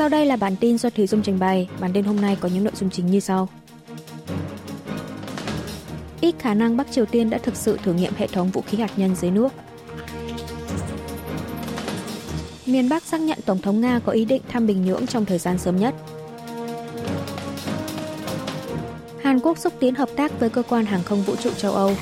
Sau đây là bản tin do Thủy Dung trình bày. Bản tin hôm nay có những nội dung chính như sau. Ít khả năng Bắc Triều Tiên đã thực sự thử nghiệm hệ thống vũ khí hạt nhân dưới nước. Miền Bắc xác nhận Tổng thống Nga có ý định thăm Bình Nhưỡng trong thời gian sớm nhất. Hàn Quốc xúc tiến hợp tác với cơ quan hàng không vũ trụ châu Âu.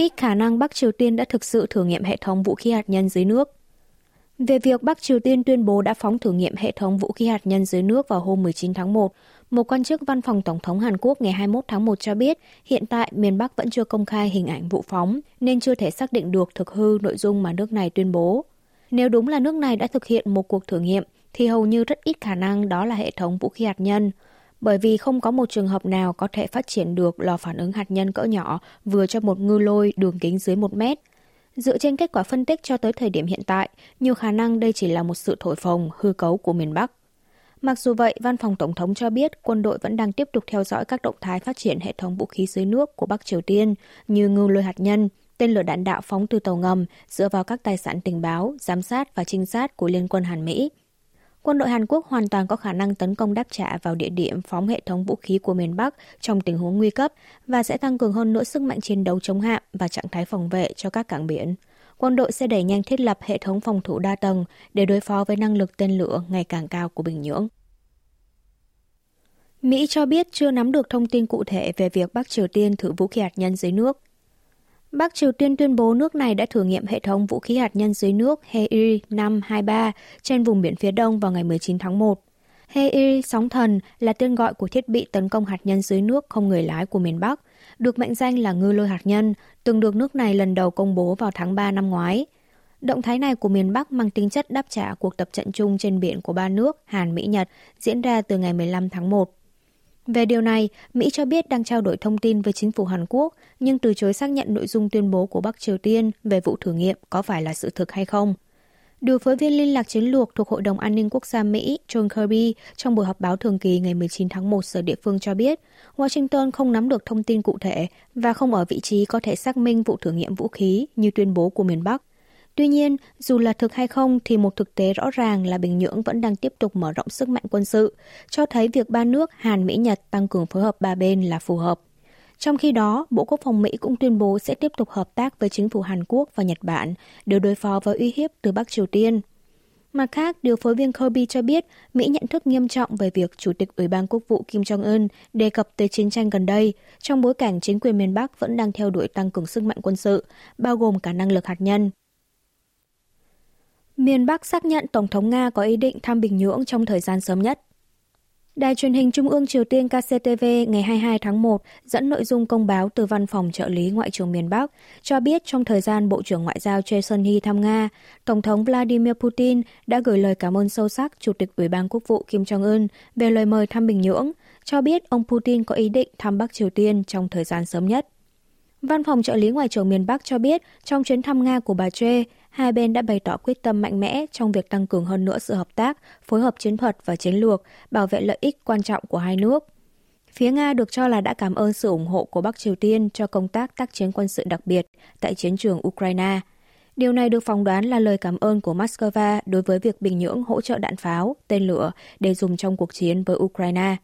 Ít khả năng Bắc Triều Tiên đã thực sự thử nghiệm hệ thống vũ khí hạt nhân dưới nước. Về việc Bắc Triều Tiên tuyên bố đã phóng thử nghiệm hệ thống vũ khí hạt nhân dưới nước vào hôm 19 tháng 1, một quan chức văn phòng Tổng thống Hàn Quốc ngày 21 tháng 1 cho biết hiện tại miền Bắc vẫn chưa công khai hình ảnh vụ phóng nên chưa thể xác định được thực hư nội dung mà nước này tuyên bố. Nếu đúng là nước này đã thực hiện một cuộc thử nghiệm thì hầu như rất ít khả năng đó là hệ thống vũ khí hạt nhân, bởi vì không có một trường hợp nào có thể phát triển được lò phản ứng hạt nhân cỡ nhỏ vừa cho một ngư lôi đường kính dưới 1 mét Dựa trên kết quả phân tích cho tới thời điểm hiện tại, nhiều khả năng đây chỉ là một sự thổi phồng, hư cấu của miền Bắc. Mặc dù vậy, Văn phòng Tổng thống cho biết quân đội vẫn đang tiếp tục theo dõi các động thái phát triển hệ thống vũ khí dưới nước của Bắc Triều Tiên như ngư lôi hạt nhân, tên lửa đạn đạo phóng từ tàu ngầm dựa vào các tài sản tình báo, giám sát và trinh sát của Liên quân Hàn Mỹ. Quân đội Hàn Quốc hoàn toàn có khả năng tấn công đáp trả vào địa điểm phóng hệ thống vũ khí của miền Bắc trong tình huống nguy cấp và sẽ tăng cường hơn nữa sức mạnh chiến đấu chống hạm và trạng thái phòng vệ cho các cảng biển. Quân đội sẽ đẩy nhanh thiết lập hệ thống phòng thủ đa tầng để đối phó với năng lực tên lửa ngày càng cao của Bình Nhưỡng. Mỹ cho biết chưa nắm được thông tin cụ thể về việc Bắc Triều Tiên thử vũ khí hạt nhân dưới nước. Bắc Triều Tiên tuyên bố nước này đã thử nghiệm hệ thống vũ khí hạt nhân dưới nước HEI-523 trên vùng biển phía đông vào ngày 19 tháng 1. HEI sóng thần là tên gọi của thiết bị tấn công hạt nhân dưới nước không người lái của miền Bắc, được mệnh danh là ngư lôi hạt nhân, từng được nước này lần đầu công bố vào tháng 3 năm ngoái. Động thái này của miền Bắc mang tính chất đáp trả cuộc tập trận chung trên biển của ba nước Hàn, Mỹ, Nhật diễn ra từ ngày 15 tháng 1. Về điều này, Mỹ cho biết đang trao đổi thông tin với chính phủ Hàn Quốc, nhưng từ chối xác nhận nội dung tuyên bố của Bắc Triều Tiên về vụ thử nghiệm có phải là sự thực hay không. Điều phối viên liên lạc chiến lược thuộc Hội đồng An ninh Quốc gia Mỹ John Kirby trong buổi họp báo thường kỳ ngày 19 tháng 1 giờ địa phương cho biết, Washington không nắm được thông tin cụ thể và không ở vị trí có thể xác minh vụ thử nghiệm vũ khí như tuyên bố của miền Bắc. Tuy nhiên, dù là thực hay không thì một thực tế rõ ràng là Bình Nhưỡng vẫn đang tiếp tục mở rộng sức mạnh quân sự, cho thấy việc ba nước Hàn, Mỹ, Nhật tăng cường phối hợp ba bên là phù hợp. Trong khi đó, Bộ Quốc phòng Mỹ cũng tuyên bố sẽ tiếp tục hợp tác với chính phủ Hàn Quốc và Nhật Bản để đối phó với uy hiếp từ Bắc Triều Tiên. Mặt khác, điều phối viên Kirby cho biết Mỹ nhận thức nghiêm trọng về việc Chủ tịch Ủy ban Quốc vụ Kim Jong-un đề cập tới chiến tranh gần đây, trong bối cảnh chính quyền miền Bắc vẫn đang theo đuổi tăng cường sức mạnh quân sự, bao gồm cả năng lực hạt nhân. Miền Bắc xác nhận Tổng thống Nga có ý định thăm Bình Nhưỡng trong thời gian sớm nhất. Đài truyền hình Trung ương Triều Tiên KCTV ngày 22 tháng 1 dẫn nội dung công báo từ văn phòng trợ lý Ngoại trưởng miền Bắc cho biết trong thời gian Bộ trưởng Ngoại giao Choi Sun-hee thăm Nga, Tổng thống Vladimir Putin đã gửi lời cảm ơn sâu sắc Chủ tịch Ủy ban Quốc vụ Kim Jong-un về lời mời thăm Bình Nhưỡng, cho biết ông Putin có ý định thăm Bắc Triều Tiên trong thời gian sớm nhất. Văn phòng trợ lý Ngoại trưởng miền Bắc cho biết trong chuyến thăm Nga của bà Choi, hai bên đã bày tỏ quyết tâm mạnh mẽ trong việc tăng cường hơn nữa sự hợp tác, phối hợp chiến thuật và chiến lược, bảo vệ lợi ích quan trọng của hai nước. Phía Nga được cho là đã cảm ơn sự ủng hộ của Bắc Triều Tiên cho công tác tác chiến quân sự đặc biệt tại chiến trường Ukraine. Điều này được phỏng đoán là lời cảm ơn của Moscow đối với việc Bình Nhưỡng hỗ trợ đạn pháo, tên lửa để dùng trong cuộc chiến với Ukraine.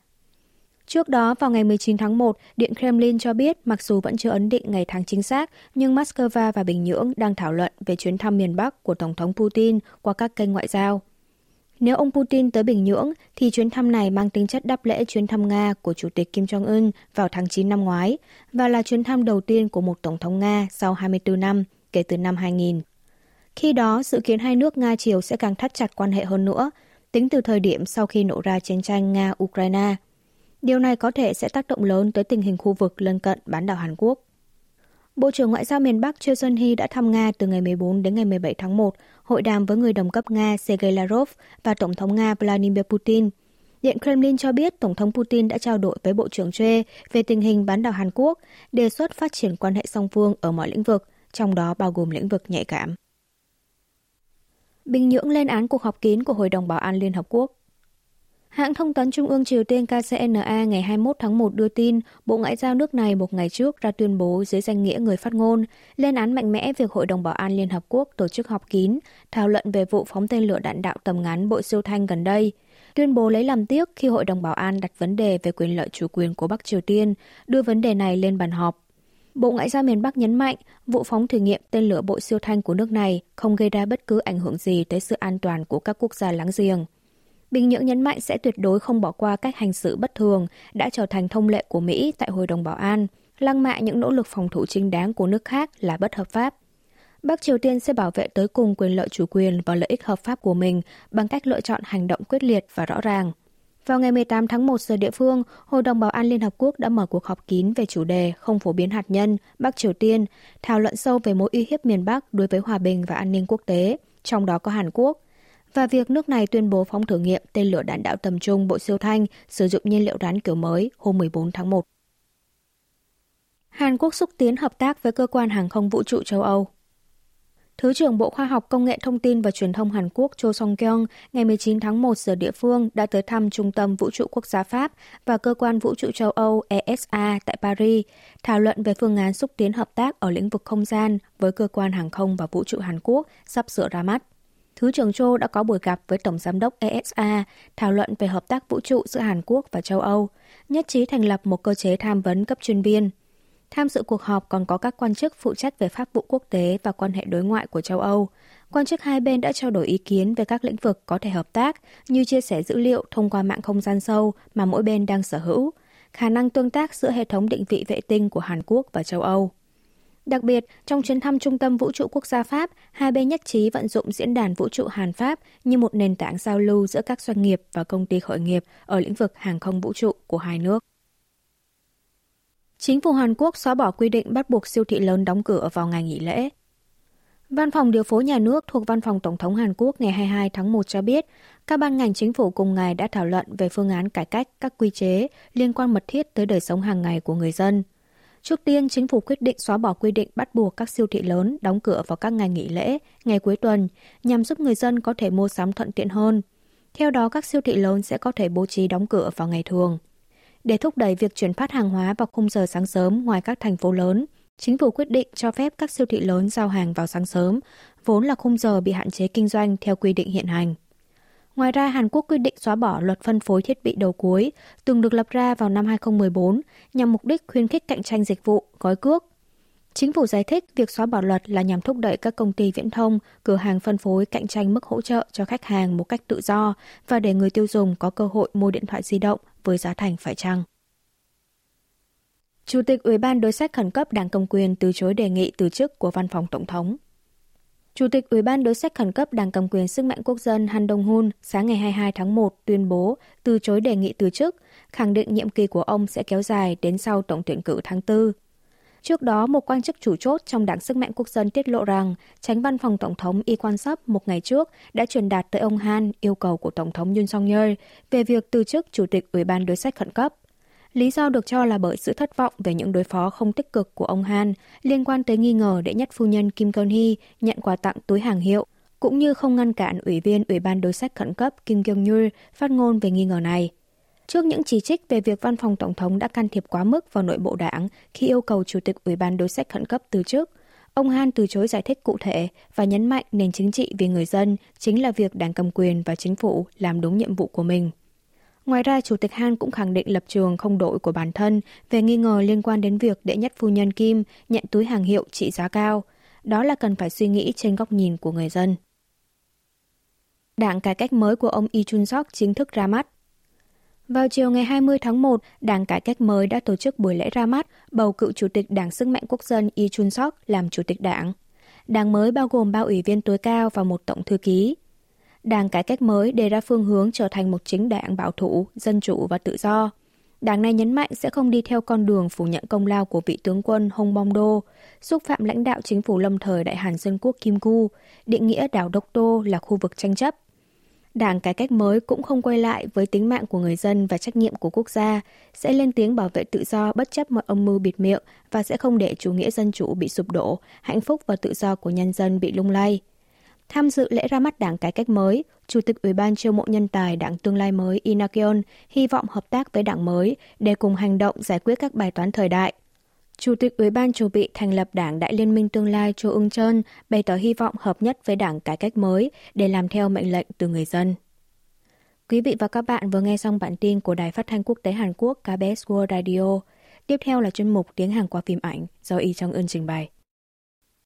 Trước đó, vào ngày 19 tháng 1, Điện Kremlin cho biết mặc dù vẫn chưa ấn định ngày tháng chính xác, nhưng Moscow và Bình Nhưỡng đang thảo luận về chuyến thăm miền Bắc của Tổng thống Putin qua các kênh ngoại giao. Nếu ông Putin tới Bình Nhưỡng, thì chuyến thăm này mang tính chất đáp lễ chuyến thăm Nga của Chủ tịch Kim Jong-un vào tháng 9 năm ngoái và là chuyến thăm đầu tiên của một Tổng thống Nga sau 24 năm, kể từ năm 2000. Khi đó, dự kiến hai nước Nga-Triều sẽ càng thắt chặt quan hệ hơn nữa, tính từ thời điểm sau khi nổ ra chiến tranh Nga-Ukraine. Điều này có thể sẽ tác động lớn tới tình hình khu vực lân cận bán đảo Hàn Quốc. Bộ trưởng Ngoại giao miền Bắc Choi Sun-hee đã thăm Nga từ ngày 14 đến ngày 17 tháng 1, hội đàm với người đồng cấp Nga Sergei Lavrov và Tổng thống Nga Vladimir Putin. Điện Kremlin cho biết Tổng thống Putin đã trao đổi với Bộ trưởng Choi về tình hình bán đảo Hàn Quốc, đề xuất phát triển quan hệ song phương ở mọi lĩnh vực, trong đó bao gồm lĩnh vực nhạy cảm. Bình Nhưỡng lên án cuộc họp kín của Hội đồng Bảo an Liên Hợp Quốc. Hãng thông tấn Trung ương Triều Tiên KCNA ngày 21 tháng 1 đưa tin Bộ Ngoại giao nước này một ngày trước ra tuyên bố dưới danh nghĩa người phát ngôn lên án mạnh mẽ việc Hội đồng Bảo an Liên Hợp Quốc tổ chức họp kín thảo luận về vụ phóng tên lửa đạn đạo tầm ngắn bộ siêu thanh gần đây. Tuyên bố lấy làm tiếc khi Hội đồng Bảo an đặt vấn đề về quyền lợi chủ quyền của Bắc Triều Tiên, đưa vấn đề này lên bàn họp. Bộ Ngoại giao miền Bắc nhấn mạnh vụ phóng thử nghiệm tên lửa bộ siêu thanh của nước này không gây ra bất cứ ảnh hưởng gì tới sự an toàn của các quốc gia láng giềng. Bình Nhưỡng nhấn mạnh sẽ tuyệt đối không bỏ qua cách hành xử bất thường đã trở thành thông lệ của Mỹ tại Hội đồng Bảo an, lăng mạ những nỗ lực phòng thủ chính đáng của nước khác là bất hợp pháp. Bắc Triều Tiên sẽ bảo vệ tới cùng quyền lợi chủ quyền và lợi ích hợp pháp của mình bằng cách lựa chọn hành động quyết liệt và rõ ràng. Vào ngày 18 tháng 1 giờ địa phương, Hội đồng Bảo an Liên Hợp Quốc đã mở cuộc họp kín về chủ đề không phổ biến hạt nhân, Bắc Triều Tiên, thảo luận sâu về mối uy hiếp miền Bắc đối với hòa bình và an ninh quốc tế, trong đó có Hàn Quốc, và việc nước này tuyên bố phóng thử nghiệm tên lửa đạn đạo tầm trung bộ siêu thanh sử dụng nhiên liệu rắn kiểu mới hôm 14 tháng 1. Hàn Quốc xúc tiến hợp tác với cơ quan hàng không vũ trụ châu Âu. Thứ trưởng Bộ Khoa học Công nghệ Thông tin và Truyền thông Hàn Quốc Cho Song Kyung ngày 19 tháng 1 giờ địa phương đã tới thăm Trung tâm Vũ trụ Quốc gia Pháp và Cơ quan Vũ trụ châu Âu ESA tại Paris, thảo luận về phương án xúc tiến hợp tác ở lĩnh vực không gian với Cơ quan Hàng không và Vũ trụ Hàn Quốc sắp sửa ra mắt. Thứ trưởng Châu đã có buổi gặp với Tổng Giám đốc ESA thảo luận về hợp tác vũ trụ giữa Hàn Quốc và châu Âu, nhất trí thành lập một cơ chế tham vấn cấp chuyên viên. Tham dự cuộc họp còn có các quan chức phụ trách về pháp vụ quốc tế và quan hệ đối ngoại của châu Âu. Quan chức hai bên đã trao đổi ý kiến về các lĩnh vực có thể hợp tác như chia sẻ dữ liệu thông qua mạng không gian sâu mà mỗi bên đang sở hữu, khả năng tương tác giữa hệ thống định vị vệ tinh của Hàn Quốc và châu Âu. Đặc biệt, trong chuyến thăm Trung tâm Vũ trụ Quốc gia Pháp, hai bên nhất trí vận dụng diễn đàn vũ trụ Hàn-Pháp như một nền tảng giao lưu giữa các doanh nghiệp và công ty khởi nghiệp ở lĩnh vực hàng không vũ trụ của hai nước. Chính phủ Hàn Quốc xóa bỏ quy định bắt buộc siêu thị lớn đóng cửa vào ngày nghỉ lễ. Văn phòng điều phối nhà nước thuộc Văn phòng Tổng thống Hàn Quốc ngày 22 tháng 1 cho biết, các ban ngành chính phủ cùng ngày đã thảo luận về phương án cải cách các quy chế liên quan mật thiết tới đời sống hàng ngày của người dân – Trước tiên, chính phủ quyết định xóa bỏ quy định bắt buộc các siêu thị lớn đóng cửa vào các ngày nghỉ lễ, ngày cuối tuần, nhằm giúp người dân có thể mua sắm thuận tiện hơn. Theo đó, các siêu thị lớn sẽ có thể bố trí đóng cửa vào ngày thường. Để thúc đẩy việc chuyển phát hàng hóa vào khung giờ sáng sớm ngoài các thành phố lớn, chính phủ quyết định cho phép các siêu thị lớn giao hàng vào sáng sớm, vốn là khung giờ bị hạn chế kinh doanh theo quy định hiện hành. Ngoài ra, Hàn Quốc quyết định xóa bỏ luật phân phối thiết bị đầu cuối, từng được lập ra vào năm 2014 nhằm mục đích khuyến khích cạnh tranh dịch vụ, gói cước. Chính phủ giải thích việc xóa bỏ luật là nhằm thúc đẩy các công ty viễn thông, cửa hàng phân phối cạnh tranh mức hỗ trợ cho khách hàng một cách tự do và để người tiêu dùng có cơ hội mua điện thoại di động với giá thành phải chăng. Chủ tịch Ủy ban đối sách khẩn cấp Đảng Cầm quyền từ chối đề nghị từ chức của Văn phòng Tổng thống. Chủ tịch Ủy ban đối sách khẩn cấp Đảng cầm quyền sức mạnh quốc dân Han Dong-hun sáng ngày 22 tháng 1 tuyên bố từ chối đề nghị từ chức, khẳng định nhiệm kỳ của ông sẽ kéo dài đến sau tổng tuyển cử tháng 4. Trước đó, một quan chức chủ chốt trong Đảng Sức mạnh Quốc dân tiết lộ rằng tránh văn phòng Tổng thống Y Quan Sắp một ngày trước đã truyền đạt tới ông Han yêu cầu của Tổng thống Yoon song yeol về việc từ chức Chủ tịch Ủy ban đối sách khẩn cấp. Lý do được cho là bởi sự thất vọng về những đối phó không tích cực của ông Han liên quan tới nghi ngờ đệ nhất phu nhân Kim Keon Hee nhận quà tặng túi hàng hiệu, cũng như không ngăn cản Ủy viên Ủy ban đối sách khẩn cấp Kim Kyung Nhul phát ngôn về nghi ngờ này. Trước những chỉ trích về việc văn phòng Tổng thống đã can thiệp quá mức vào nội bộ đảng khi yêu cầu Chủ tịch Ủy ban đối sách khẩn cấp từ chức, ông Han từ chối giải thích cụ thể và nhấn mạnh nền chính trị vì người dân chính là việc đảng cầm quyền và chính phủ làm đúng nhiệm vụ của mình. Ngoài ra, Chủ tịch Han cũng khẳng định lập trường không đổi của bản thân về nghi ngờ liên quan đến việc đệ nhất phu nhân Kim nhận túi hàng hiệu trị giá cao. Đó là cần phải suy nghĩ trên góc nhìn của người dân. Đảng cải cách mới của ông Lee Chun-sok chính thức ra mắt. Vào chiều ngày 20 tháng 1, Đảng Cải cách mới đã tổ chức buổi lễ ra mắt bầu cựu Chủ tịch Đảng Sức mạnh Quốc dân Lee Chun-sok làm Chủ tịch Đảng. Đảng mới bao gồm ba ủy viên tối cao và một tổng thư ký. Đảng cải cách mới đề ra phương hướng trở thành một chính đảng bảo thủ, dân chủ và tự do. Đảng này nhấn mạnh sẽ không đi theo con đường phủ nhận công lao của vị tướng quân Hong Bong Do, xúc phạm lãnh đạo chính phủ lâm thời Đại Hàn Dân Quốc Kim Gu, định nghĩa đảo Đốc Tô là khu vực tranh chấp. Đảng cải cách mới cũng không quay lại với tính mạng của người dân và trách nhiệm của quốc gia, sẽ lên tiếng bảo vệ tự do bất chấp mọi âm mưu bịt miệng và sẽ không để chủ nghĩa dân chủ bị sụp đổ, hạnh phúc và tự do của nhân dân bị lung lay. Tham dự lễ ra mắt đảng cải cách mới, Chủ tịch Ủy ban chiêu mộ nhân tài đảng tương lai mới Inakion hy vọng hợp tác với đảng mới để cùng hành động giải quyết các bài toán thời đại. Chủ tịch Ủy ban chuẩn bị thành lập Đảng Đại Liên minh Tương lai Cho Ưng Trơn bày tỏ hy vọng hợp nhất với Đảng Cải cách mới để làm theo mệnh lệnh từ người dân. Quý vị và các bạn vừa nghe xong bản tin của Đài Phát thanh Quốc tế Hàn Quốc KBS World Radio. Tiếp theo là chuyên mục Tiếng Hàn qua phim ảnh do Y Trong Ưn trình bày.